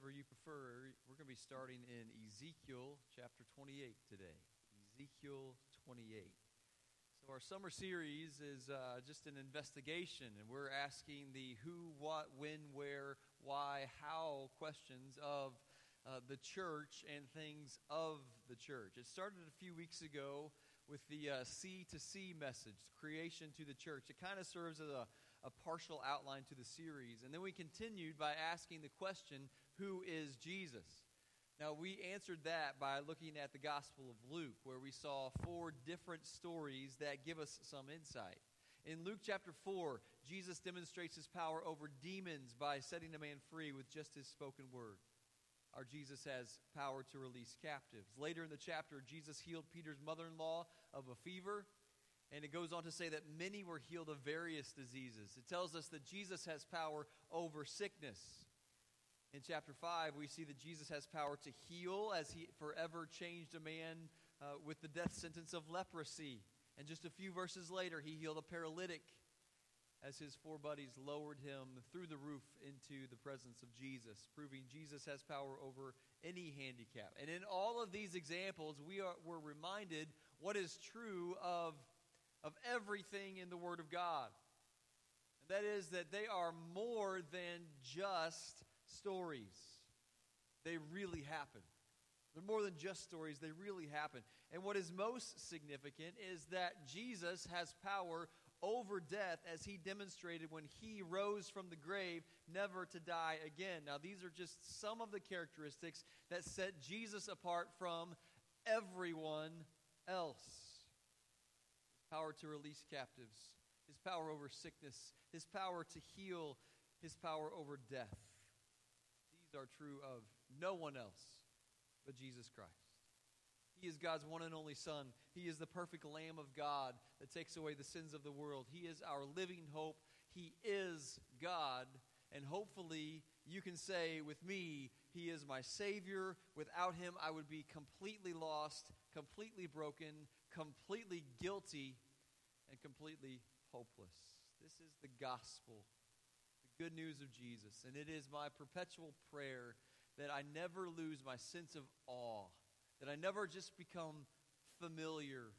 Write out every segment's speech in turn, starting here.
whichever you prefer. We're going to be starting in Ezekiel chapter 28 today. Ezekiel 28. So, our summer series is uh, just an investigation, and we're asking the who, what, when, where, why, how questions of uh, the church and things of the church. It started a few weeks ago with the uh, C to C message, creation to the church. It kind of serves as a, a partial outline to the series. And then we continued by asking the question, Who is Jesus? Now, we answered that by looking at the Gospel of Luke, where we saw four different stories that give us some insight. In Luke chapter 4, Jesus demonstrates his power over demons by setting a man free with just his spoken word. Our Jesus has power to release captives. Later in the chapter, Jesus healed Peter's mother in law of a fever. And it goes on to say that many were healed of various diseases. It tells us that Jesus has power over sickness. In chapter 5, we see that Jesus has power to heal as he forever changed a man uh, with the death sentence of leprosy. And just a few verses later, he healed a paralytic as his four buddies lowered him through the roof into the presence of Jesus, proving Jesus has power over any handicap. And in all of these examples, we are, we're reminded what is true of, of everything in the Word of God. And that is that they are more than just stories, they really happen. They're more than just stories, they really happen. And what is most significant is that Jesus has power over death as he demonstrated when he rose from the grave, never to die again. Now, these are just some of the characteristics that set Jesus apart from everyone else. Power to release captives, his power over sickness, his power to heal, his power over death. These are true of no one else but Jesus Christ. He is God's one and only Son. He is the perfect Lamb of God that takes away the sins of the world. He is our living hope. He is God. And hopefully, you can say with me, He is my Savior. Without Him, I would be completely lost, completely broken, completely guilty, and completely hopeless. This is the gospel, good news of Jesus. And it is my perpetual prayer that I never lose my sense of awe that I never just become familiar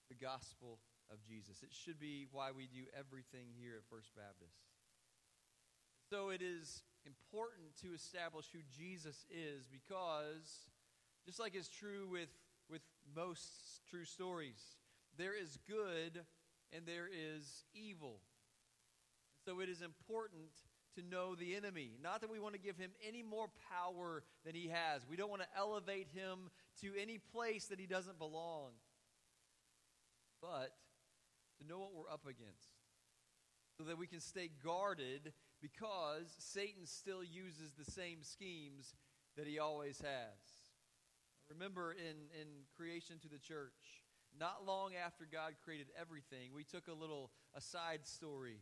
with the gospel of Jesus. It should be why we do everything here at First Baptist. So it is important to establish who Jesus is because, just like is true with, with most true stories, there is good and there is evil. So it is important to know the enemy. Not that we want to give him any more power than he has. We don't want to elevate him to any place that he doesn't belong. But to know what we're up against so that we can stay guarded because Satan still uses the same schemes that he always has. Remember in, in creation to the church, not long after God created everything, we took a little aside story.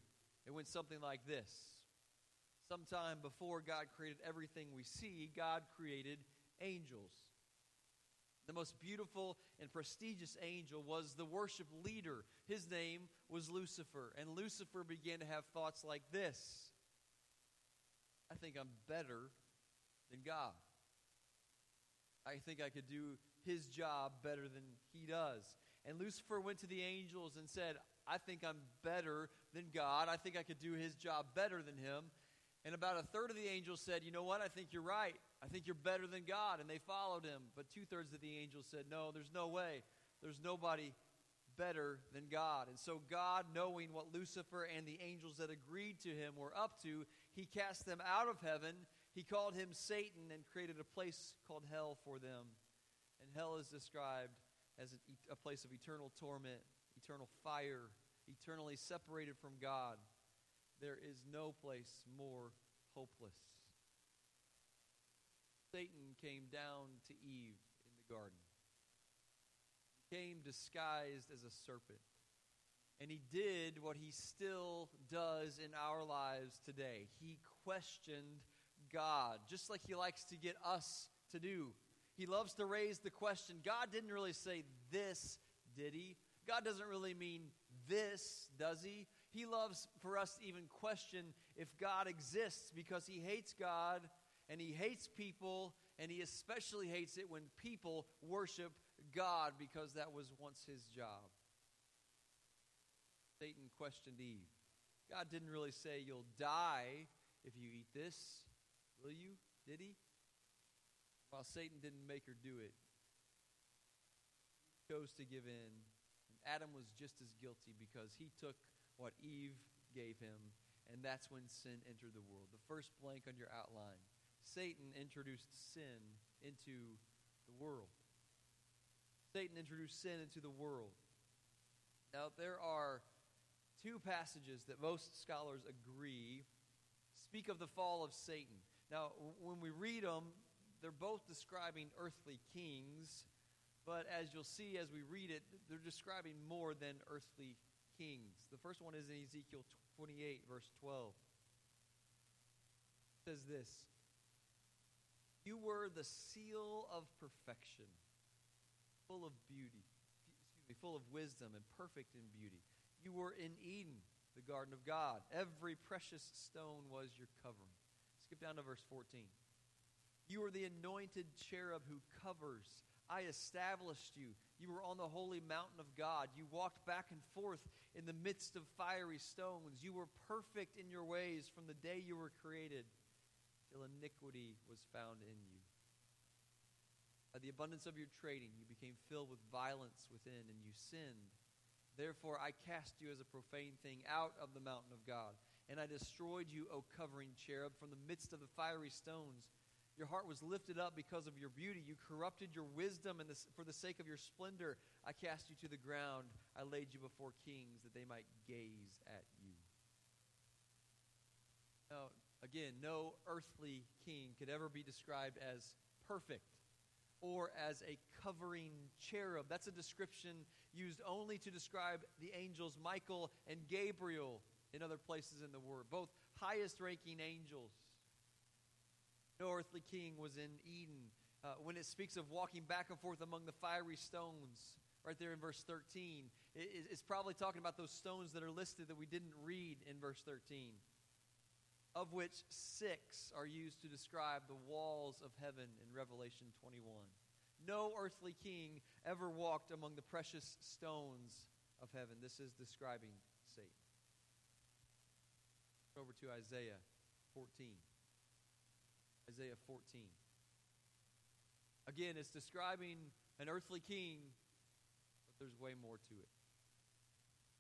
It went something like this sometime before God created everything we see, God created angels. The most beautiful and prestigious angel was the worship leader. His name was Lucifer. And Lucifer began to have thoughts like this I think I'm better than God. I think I could do his job better than he does. And Lucifer went to the angels and said, I think I'm better than God. I think I could do his job better than him. And about a third of the angels said, You know what? I think you're right. I think you're better than God. And they followed him. But two thirds of the angels said, No, there's no way. There's nobody better than God. And so, God, knowing what Lucifer and the angels that agreed to him were up to, he cast them out of heaven. He called him Satan and created a place called hell for them. And hell is described as a place of eternal torment, eternal fire, eternally separated from God. There is no place more hopeless. Satan came down to Eve in the garden. He came disguised as a serpent. And he did what he still does in our lives today. He questioned God, just like he likes to get us to do. He loves to raise the question God didn't really say this, did he? God doesn't really mean this, does he? He loves for us to even question if God exists because he hates God and he hates people, and he especially hates it when people worship God because that was once his job. Satan questioned Eve. God didn't really say, You'll die if you eat this. Will you? Did he? While Satan didn't make her do it, he chose to give in. Adam was just as guilty because he took what Eve gave him, and that's when sin entered the world. The first blank on your outline Satan introduced sin into the world. Satan introduced sin into the world. Now, there are two passages that most scholars agree speak of the fall of Satan. Now, when we read them, they're both describing earthly kings, but as you'll see as we read it, they're describing more than earthly kings. The first one is in Ezekiel 28, verse 12. It says this You were the seal of perfection full of beauty, excuse me, full of wisdom and perfect in beauty. You were in Eden, the garden of God. Every precious stone was your covering. Skip down to verse 14. You are the anointed cherub who covers. I established you. You were on the holy mountain of God. You walked back and forth in the midst of fiery stones. You were perfect in your ways from the day you were created till iniquity was found in you. By the abundance of your trading, you became filled with violence within, and you sinned. Therefore, I cast you as a profane thing out of the mountain of God, and I destroyed you, O covering cherub, from the midst of the fiery stones. Your heart was lifted up because of your beauty. You corrupted your wisdom, and for the sake of your splendor, I cast you to the ground. I laid you before kings that they might gaze at you. Now, again, no earthly king could ever be described as perfect or as a covering cherub. That's a description used only to describe the angels Michael and Gabriel in other places in the Word, both highest ranking angels. No earthly king was in Eden. Uh, when it speaks of walking back and forth among the fiery stones, right there in verse 13, it, it's probably talking about those stones that are listed that we didn't read in verse 13, of which six are used to describe the walls of heaven in Revelation 21. No earthly king ever walked among the precious stones of heaven. This is describing Satan. Over to Isaiah 14. Isaiah 14. Again, it's describing an earthly king, but there's way more to it.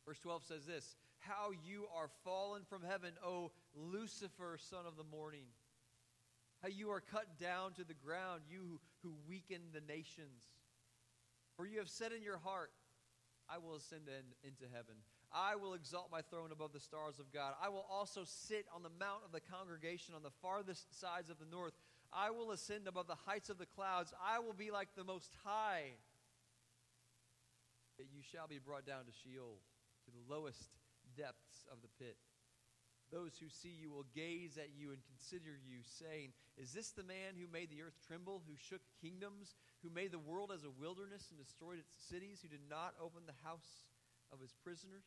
Verse 12 says this How you are fallen from heaven, O Lucifer, son of the morning. How you are cut down to the ground, you who weaken the nations. For you have said in your heart, I will ascend in, into heaven. I will exalt my throne above the stars of God. I will also sit on the mount of the congregation on the farthest sides of the north. I will ascend above the heights of the clouds. I will be like the Most High. Yet you shall be brought down to Sheol, to the lowest depths of the pit. Those who see you will gaze at you and consider you, saying, Is this the man who made the earth tremble, who shook kingdoms, who made the world as a wilderness and destroyed its cities, who did not open the house of his prisoners?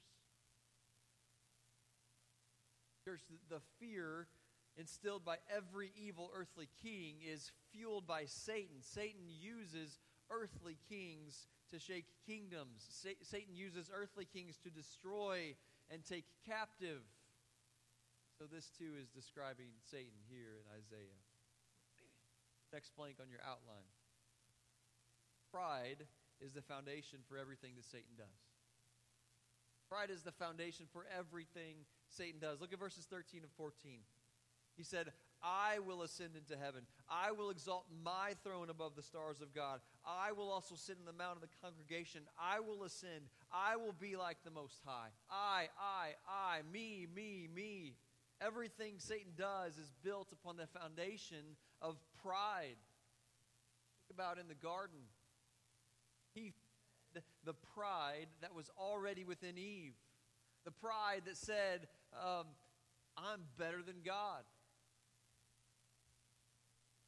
Church, the fear instilled by every evil earthly king is fueled by Satan. Satan uses earthly kings to shake kingdoms. Satan uses earthly kings to destroy and take captive. So this too is describing Satan here in Isaiah. Next blank on your outline. Pride is the foundation for everything that Satan does. Pride is the foundation for everything Satan does. Look at verses 13 and 14. He said, I will ascend into heaven. I will exalt my throne above the stars of God. I will also sit in the mount of the congregation. I will ascend. I will be like the Most High. I, I, I, me, me, me. Everything Satan does is built upon the foundation of pride. Think about in the garden. He the pride that was already within Eve. The pride that said, um, I'm better than God.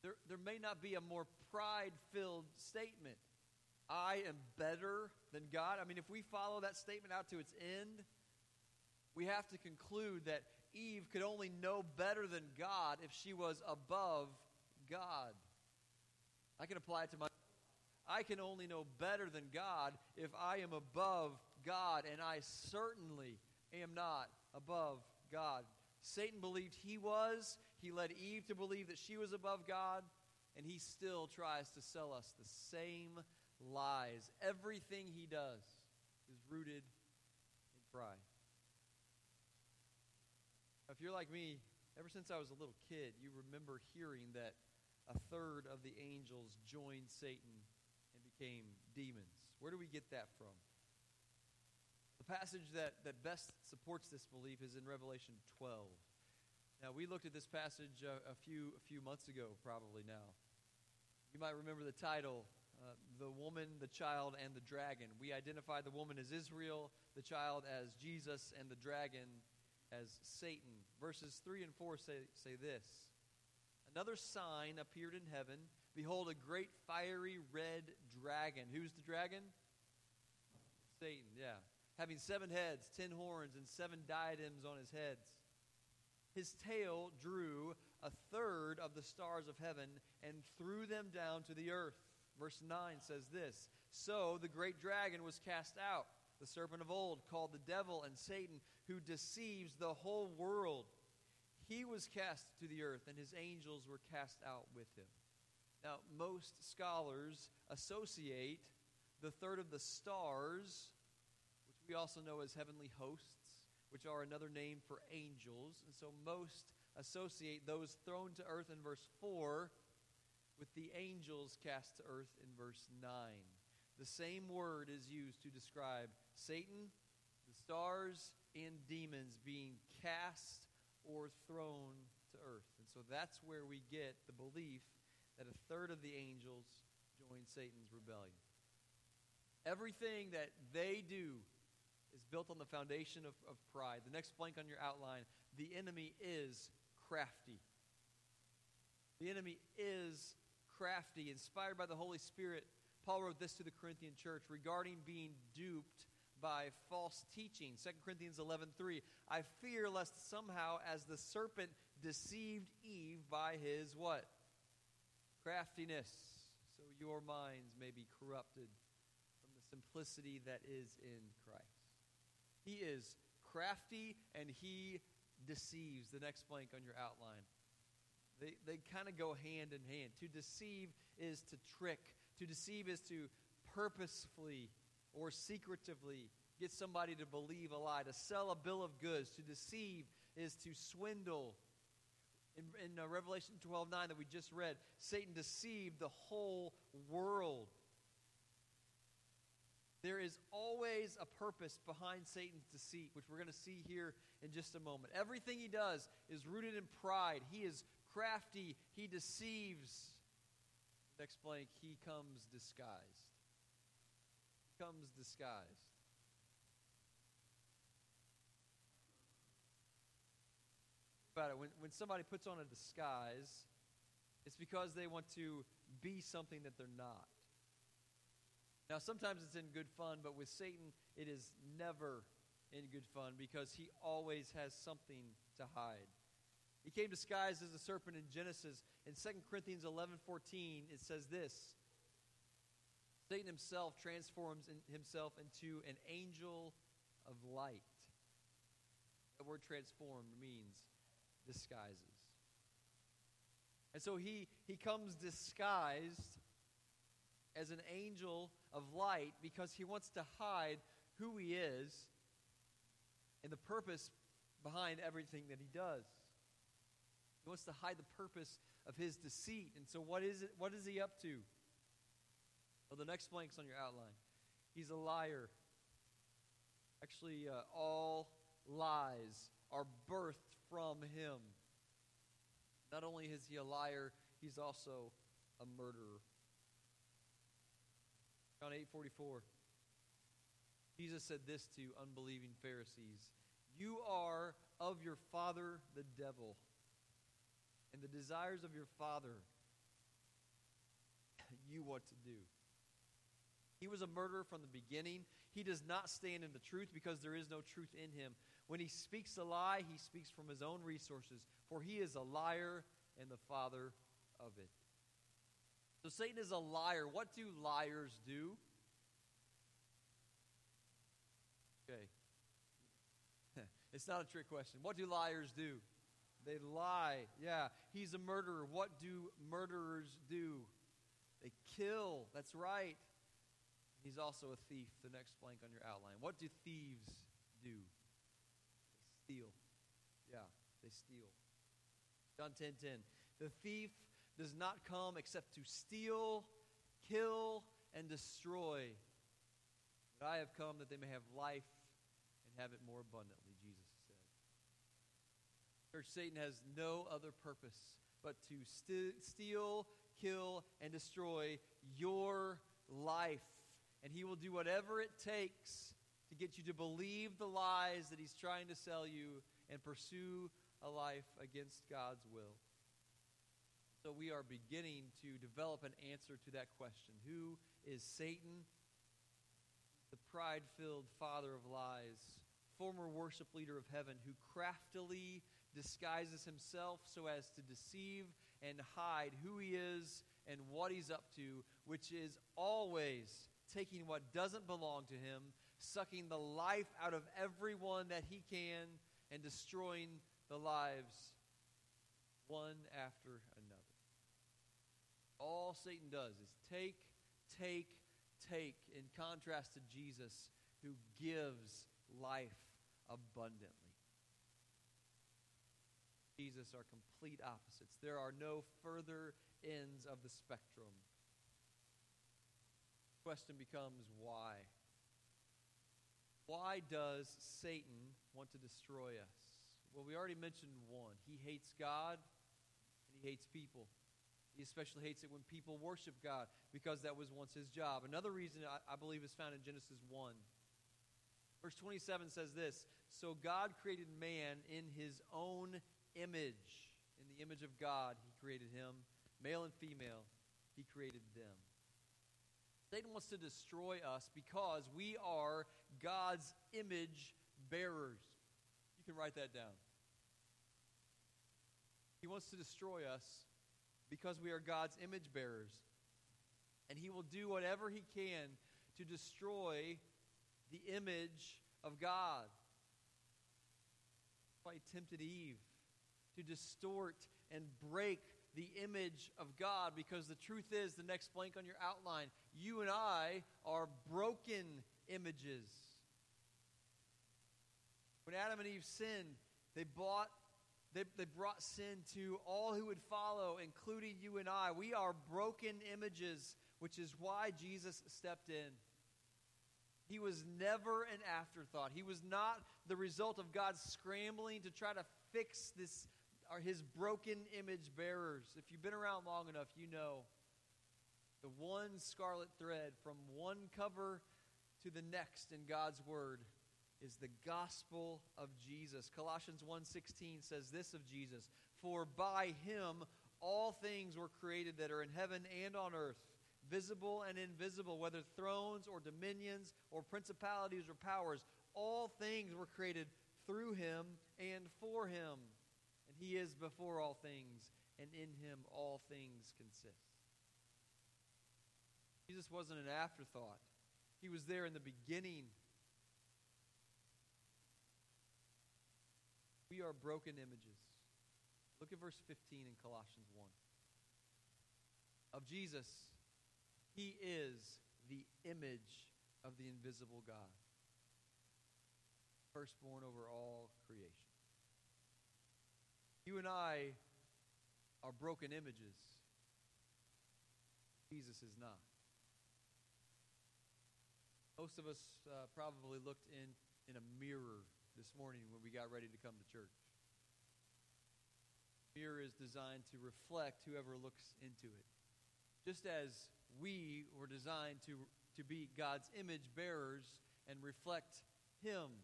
There, there may not be a more pride filled statement. I am better than God. I mean, if we follow that statement out to its end, we have to conclude that Eve could only know better than God if she was above God. I can apply it to my I can only know better than God if I am above God, and I certainly am not above God. Satan believed he was. He led Eve to believe that she was above God, and he still tries to sell us the same lies. Everything he does is rooted in pride. If you're like me, ever since I was a little kid, you remember hearing that a third of the angels joined Satan and became demons. Where do we get that from? The passage that, that best supports this belief is in Revelation 12. Now, we looked at this passage a, a few, a few months ago, probably now. You might remember the title uh, The Woman, the Child, and the Dragon. We identified the woman as Israel, the child as Jesus, and the dragon as Satan. Verses 3 and 4 say, say this Another sign appeared in heaven. Behold, a great fiery red dragon. Who's the dragon? Satan, yeah. Having seven heads, ten horns, and seven diadems on his heads. His tail drew a third of the stars of heaven and threw them down to the earth. Verse 9 says this So the great dragon was cast out the serpent of old, called the devil and Satan, who deceives the whole world. He was cast to the earth, and his angels were cast out with him. Now, most scholars associate the third of the stars, which we also know as heavenly hosts, which are another name for angels. And so most associate those thrown to earth in verse 4 with the angels cast to earth in verse 9. The same word is used to describe Satan, the stars, and demons being cast or thrown to earth. And so that's where we get the belief that a third of the angels joined Satan's rebellion. Everything that they do is built on the foundation of, of pride. The next blank on your outline the enemy is crafty. The enemy is crafty, inspired by the Holy Spirit Paul wrote this to the Corinthian church regarding being duped by false teaching. 2 Corinthians 11:3 I fear lest somehow as the serpent deceived Eve by his what? craftiness so your minds may be corrupted from the simplicity that is in Christ. He is crafty and he deceives. The next blank on your outline. They, they kind of go hand in hand. To deceive is to trick, to deceive is to purposefully or secretively get somebody to believe a lie, to sell a bill of goods. To deceive is to swindle. In, in uh, Revelation 12 9 that we just read, Satan deceived the whole world. There is always a purpose behind Satan's deceit, which we're going to see here in just a moment. Everything he does is rooted in pride. He is crafty, he deceives. Next blank, he comes disguised. Comes disguised. About it, when, when somebody puts on a disguise, it's because they want to be something that they're not. Now, sometimes it's in good fun, but with Satan, it is never in good fun because he always has something to hide. He came disguised as a serpent in Genesis. In 2 Corinthians 11 14, it says this Satan himself transforms in himself into an angel of light. The word transformed means disguises. And so he, he comes disguised as an angel of light because he wants to hide who he is and the purpose behind everything that he does. He wants to hide the purpose of his deceit. And so, what is it? What is he up to? Well, the next blank's on your outline. He's a liar. Actually, uh, all lies are birthed from him. Not only is he a liar, he's also a murderer. John 8 44. Jesus said this to unbelieving Pharisees You are of your father, the devil and the desires of your father you what to do. He was a murderer from the beginning. He does not stand in the truth because there is no truth in him. When he speaks a lie, he speaks from his own resources, for he is a liar and the father of it. So Satan is a liar. What do liars do? Okay. it's not a trick question. What do liars do? They lie. Yeah. He's a murderer. What do murderers do? They kill. That's right. He's also a thief. The next blank on your outline. What do thieves do? They steal. Yeah, they steal. John 10 10. The thief does not come except to steal, kill, and destroy. But I have come that they may have life and have it more abundantly, Jesus said. Church, Satan has no other purpose but to st- steal, kill, and destroy your life. And he will do whatever it takes to get you to believe the lies that he's trying to sell you and pursue a life against God's will. So we are beginning to develop an answer to that question Who is Satan? The pride filled father of lies, former worship leader of heaven, who craftily disguises himself so as to deceive and hide who he is and what he's up to, which is always taking what doesn't belong to him, sucking the life out of everyone that he can, and destroying the lives one after another. all Satan does is take, take, take, in contrast to Jesus, who gives life abundantly. Jesus are complete opposites. There are no further ends of the spectrum. Question becomes why? Why does Satan want to destroy us? Well, we already mentioned one. He hates God and he hates people. He especially hates it when people worship God because that was once his job. Another reason I, I believe is found in Genesis 1. Verse 27 says this So God created man in his own image. In the image of God, he created him. Male and female, he created them. Satan wants to destroy us because we are God's image bearers. You can write that down. He wants to destroy us because we are God's image bearers. And he will do whatever he can to destroy the image of God. By tempted Eve to distort and break the image of God because the truth is, the next blank on your outline, you and I are broken images. When Adam and Eve sinned, they bought they, they brought sin to all who would follow, including you and I. We are broken images, which is why Jesus stepped in. He was never an afterthought. He was not the result of God scrambling to try to fix this or his broken image bearers. If you've been around long enough, you know the one scarlet thread from one cover to the next in God's word is the gospel of Jesus. Colossians 1:16 says this of Jesus, "For by him all things were created that are in heaven and on earth, visible and invisible, whether thrones or dominions or principalities or powers, all things were created through him and for him. And he is before all things, and in him all things consist." Jesus wasn't an afterthought. He was there in the beginning We are broken images. Look at verse 15 in Colossians 1. Of Jesus, he is the image of the invisible God, firstborn over all creation. You and I are broken images. Jesus is not. Most of us uh, probably looked in, in a mirror this morning when we got ready to come to church. Mirror is designed to reflect whoever looks into it. Just as we were designed to, to be God's image bearers and reflect Him.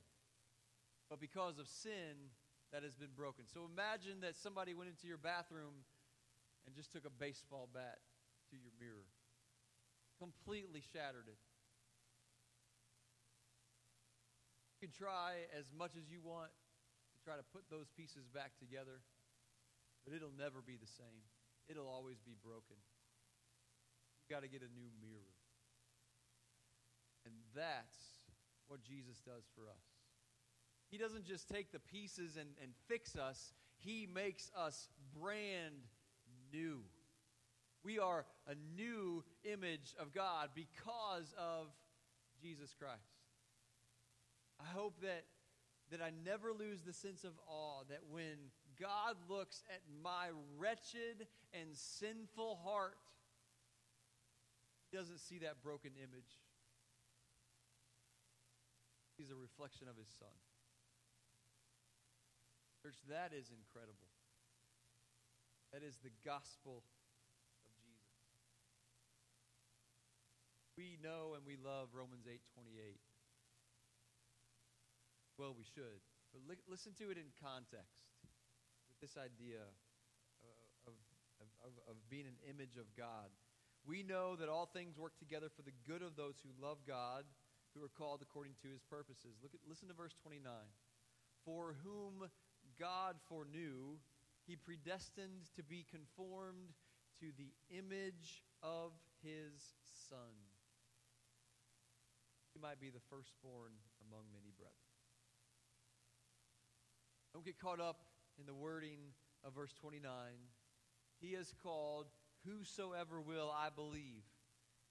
But because of sin, that has been broken. So imagine that somebody went into your bathroom and just took a baseball bat to your mirror, completely shattered it. You can try as much as you want to try to put those pieces back together, but it'll never be the same. It'll always be broken. You've got to get a new mirror. And that's what Jesus does for us. He doesn't just take the pieces and, and fix us, He makes us brand new. We are a new image of God because of Jesus Christ. I hope that, that I never lose the sense of awe that when God looks at my wretched and sinful heart, He doesn't see that broken image. He's a reflection of His Son. Church, that is incredible. That is the gospel of Jesus. We know and we love Romans 8 28. Well, we should. But li- listen to it in context with this idea of, of, of, of being an image of God. We know that all things work together for the good of those who love God, who are called according to his purposes. Look at, listen to verse 29. For whom God foreknew, he predestined to be conformed to the image of his Son. He might be the firstborn among many brethren. Don't get caught up in the wording of verse 29. He is called whosoever will, I believe,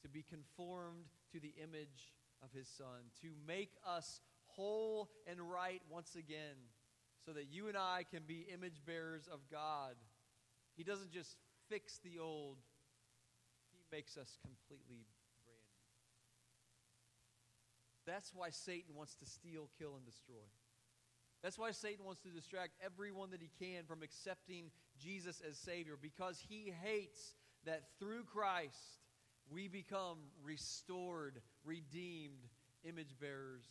to be conformed to the image of his Son, to make us whole and right once again so that you and I can be image bearers of God. He doesn't just fix the old, He makes us completely brand new. That's why Satan wants to steal, kill, and destroy. That's why Satan wants to distract everyone that he can from accepting Jesus as Savior because he hates that through Christ we become restored, redeemed image bearers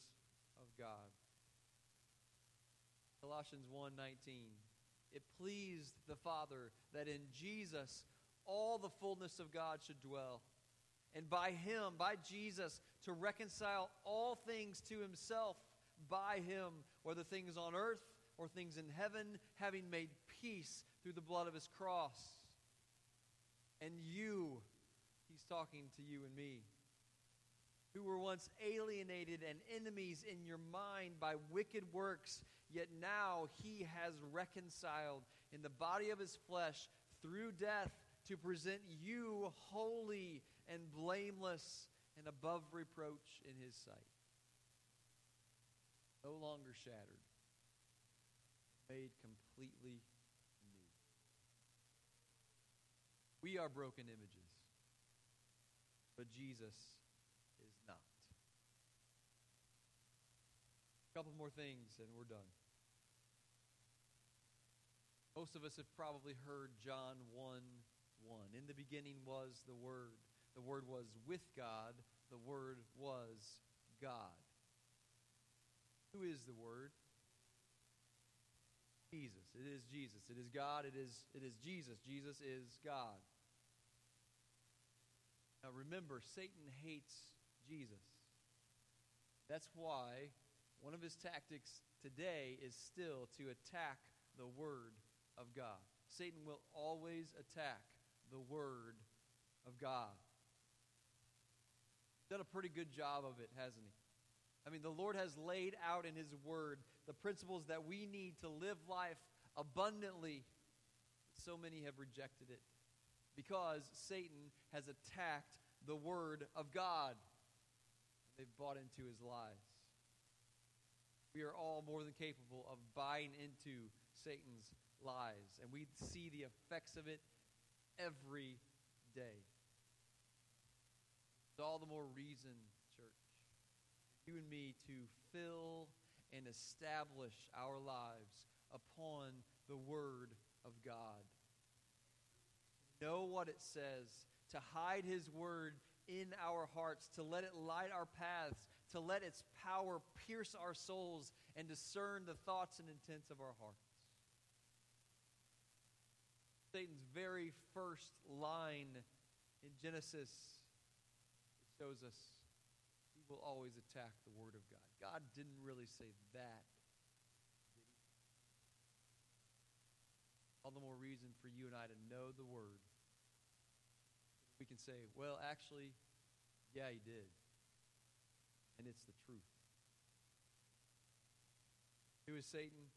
of God. Colossians 1:19. It pleased the Father that in Jesus all the fullness of God should dwell, and by him, by Jesus, to reconcile all things to himself by him, whether things on earth or things in heaven, having made peace through the blood of his cross. And you, he's talking to you and me, who were once alienated and enemies in your mind by wicked works Yet now he has reconciled in the body of his flesh through death to present you holy and blameless and above reproach in his sight. No longer shattered, made completely new. We are broken images, but Jesus is not. A couple more things and we're done. Most of us have probably heard John 1 1. In the beginning was the Word. The Word was with God. The Word was God. Who is the Word? Jesus. It is Jesus. It is God. It is, it is Jesus. Jesus is God. Now remember, Satan hates Jesus. That's why one of his tactics today is still to attack the Word of God. Satan will always attack the Word of God. Done a pretty good job of it, hasn't he? I mean, the Lord has laid out in His Word the principles that we need to live life abundantly. So many have rejected it because Satan has attacked the Word of God. They've bought into his lies. We are all more than capable of buying into Satan's lies, and we see the effects of it every day. It's all the more reason, you and me to fill and establish our lives upon the Word of God. Know what it says, to hide His Word in our hearts, to let it light our paths, to let its power pierce our souls and discern the thoughts and intents of our hearts. Satan's very first line in Genesis shows us will always attack the Word of God. God didn't really say that. All the more reason for you and I to know the Word. we can say, well, actually, yeah, he did. And it's the truth. Who is Satan?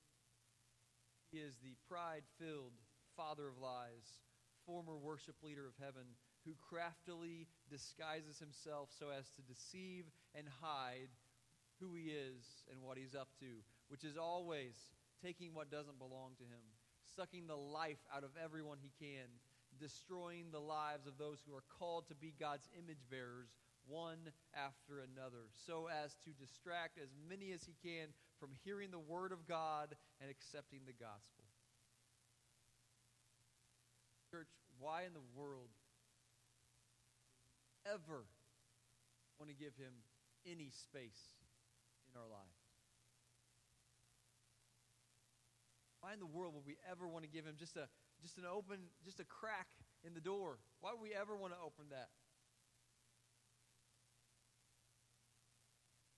He is the pride filled father of lies, former worship leader of heaven, who craftily disguises himself so as to deceive and hide who he is and what he's up to, which is always taking what doesn't belong to him, sucking the life out of everyone he can, destroying the lives of those who are called to be God's image bearers one after another, so as to distract as many as he can from hearing the word of God and accepting the gospel. Church, why in the world ever want to give him any space in our lives? Why in the world would we ever want to give him just a just an open just a crack in the door? Why would we ever want to open that?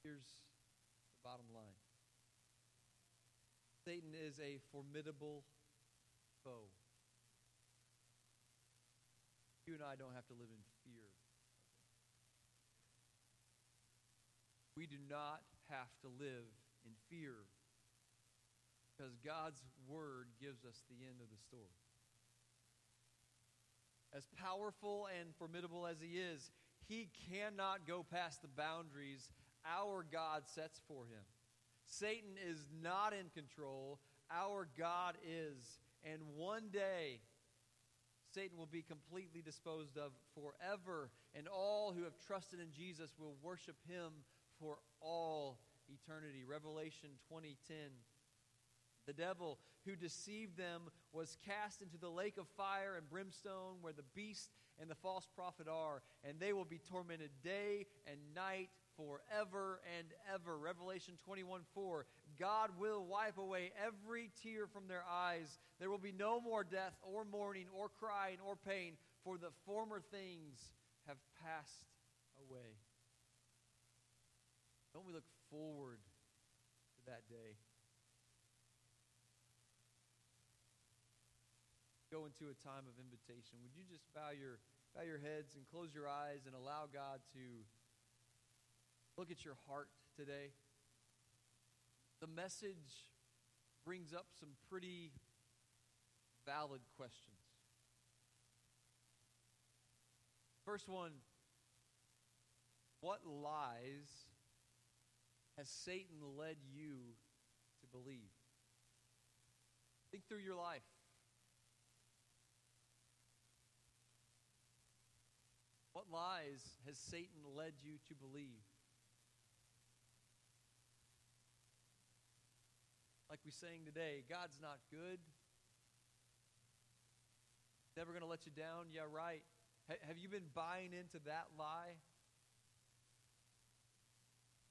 Here's the bottom line. Satan is a formidable foe. You and I don't have to live in fear. We do not have to live in fear because God's word gives us the end of the story. As powerful and formidable as he is, he cannot go past the boundaries our God sets for him. Satan is not in control, our God is. And one day, Satan will be completely disposed of forever, and all who have trusted in Jesus will worship him for all eternity. Revelation 20:10. The devil who deceived them was cast into the lake of fire and brimstone where the beast and the false prophet are, and they will be tormented day and night forever and ever. Revelation 21 4. God will wipe away every tear from their eyes. There will be no more death, or mourning, or crying, or pain, for the former things have passed away. Don't we look forward to that day? Go into a time of invitation. Would you just bow your bow your heads and close your eyes and allow God to look at your heart today. The message brings up some pretty valid questions. First one What lies has Satan led you to believe? Think through your life. What lies has Satan led you to believe? like we sang today, God's not good. Never going to let you down. Yeah, right. H- have you been buying into that lie?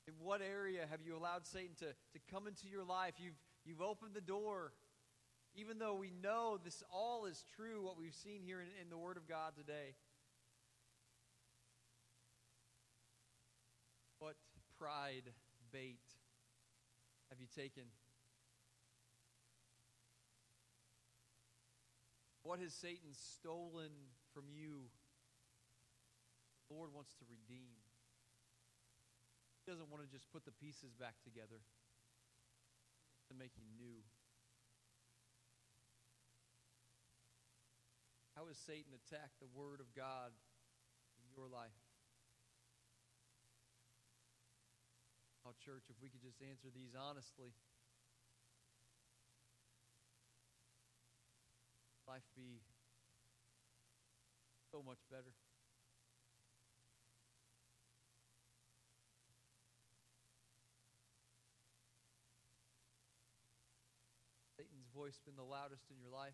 In what area have you allowed Satan to, to come into your life? You've, you've opened the door. Even though we know this all is true, what we've seen here in, in the Word of God today. What pride bait have you taken? What has Satan stolen from you? The Lord wants to redeem. He doesn't want to just put the pieces back together to make you new. How has Satan attacked the Word of God in your life? Oh, church, if we could just answer these honestly. life be so much better. Satan's voice been the loudest in your life?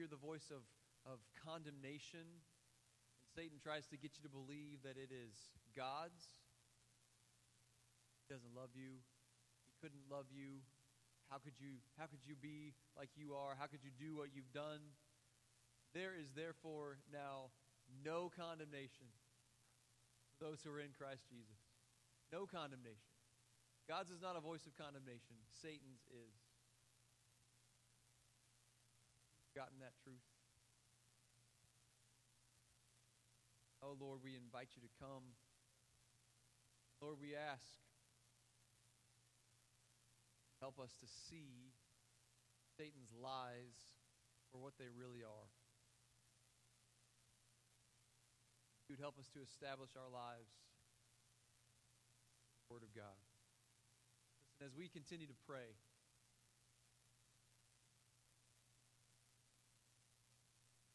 Hear the voice of, of condemnation, and Satan tries to get you to believe that it is God's. He doesn't love you. He couldn't love you. How could you how could you be like you are? How could you do what you've done? There is therefore now no condemnation for those who are in Christ Jesus. No condemnation. God's is not a voice of condemnation. Satan's is. Gotten that truth? Oh, Lord, we invite you to come. Lord, we ask, help us to see Satan's lies for what they really are. You'd help us to establish our lives Word of God. As we continue to pray,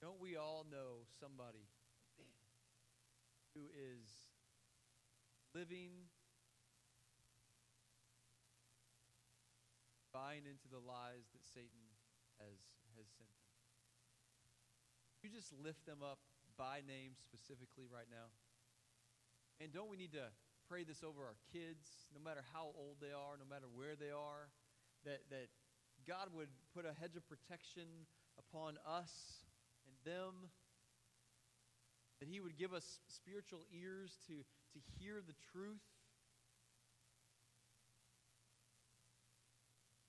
don't we all know somebody who is living, buying into the lies that Satan has, has sent them? You just lift them up by name specifically right now. And don't we need to pray this over our kids, no matter how old they are, no matter where they are, that, that God would put a hedge of protection upon us and them, that He would give us spiritual ears to, to hear the truth.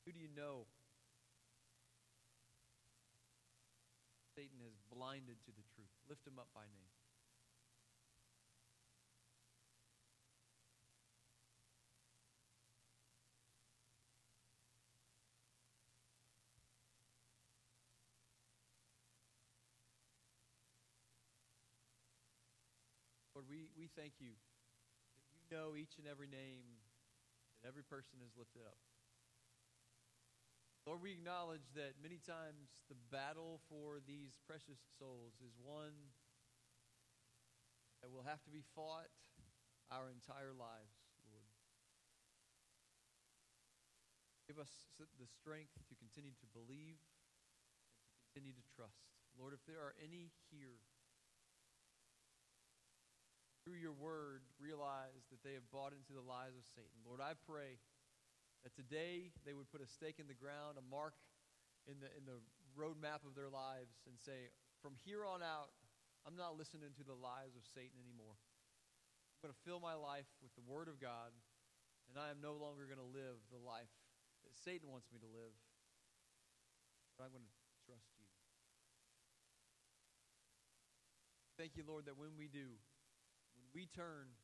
Who do you know Satan has blinded to the truth. Lift him up by name. Lord, we, we thank you that you know each and every name that every person has lifted up. Lord, we acknowledge that many times the battle for these precious souls is one that will have to be fought our entire lives, Lord. Give us the strength to continue to believe and to continue to trust. Lord, if there are any here through your word realize that they have bought into the lies of Satan, Lord, I pray that today they would put a stake in the ground, a mark in the, in the roadmap of their lives, and say, from here on out, I'm not listening to the lies of Satan anymore. I'm going to fill my life with the Word of God, and I am no longer going to live the life that Satan wants me to live, but I'm going to trust you. Thank you, Lord, that when we do, we turn,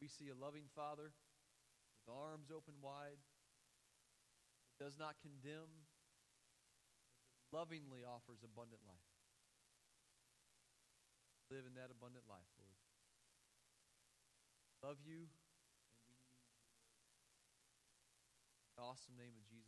we see a loving Father with arms open wide, that does not condemn, but lovingly offers abundant life. Live in that abundant life, Lord. Love you, and we need you. In the awesome name of Jesus.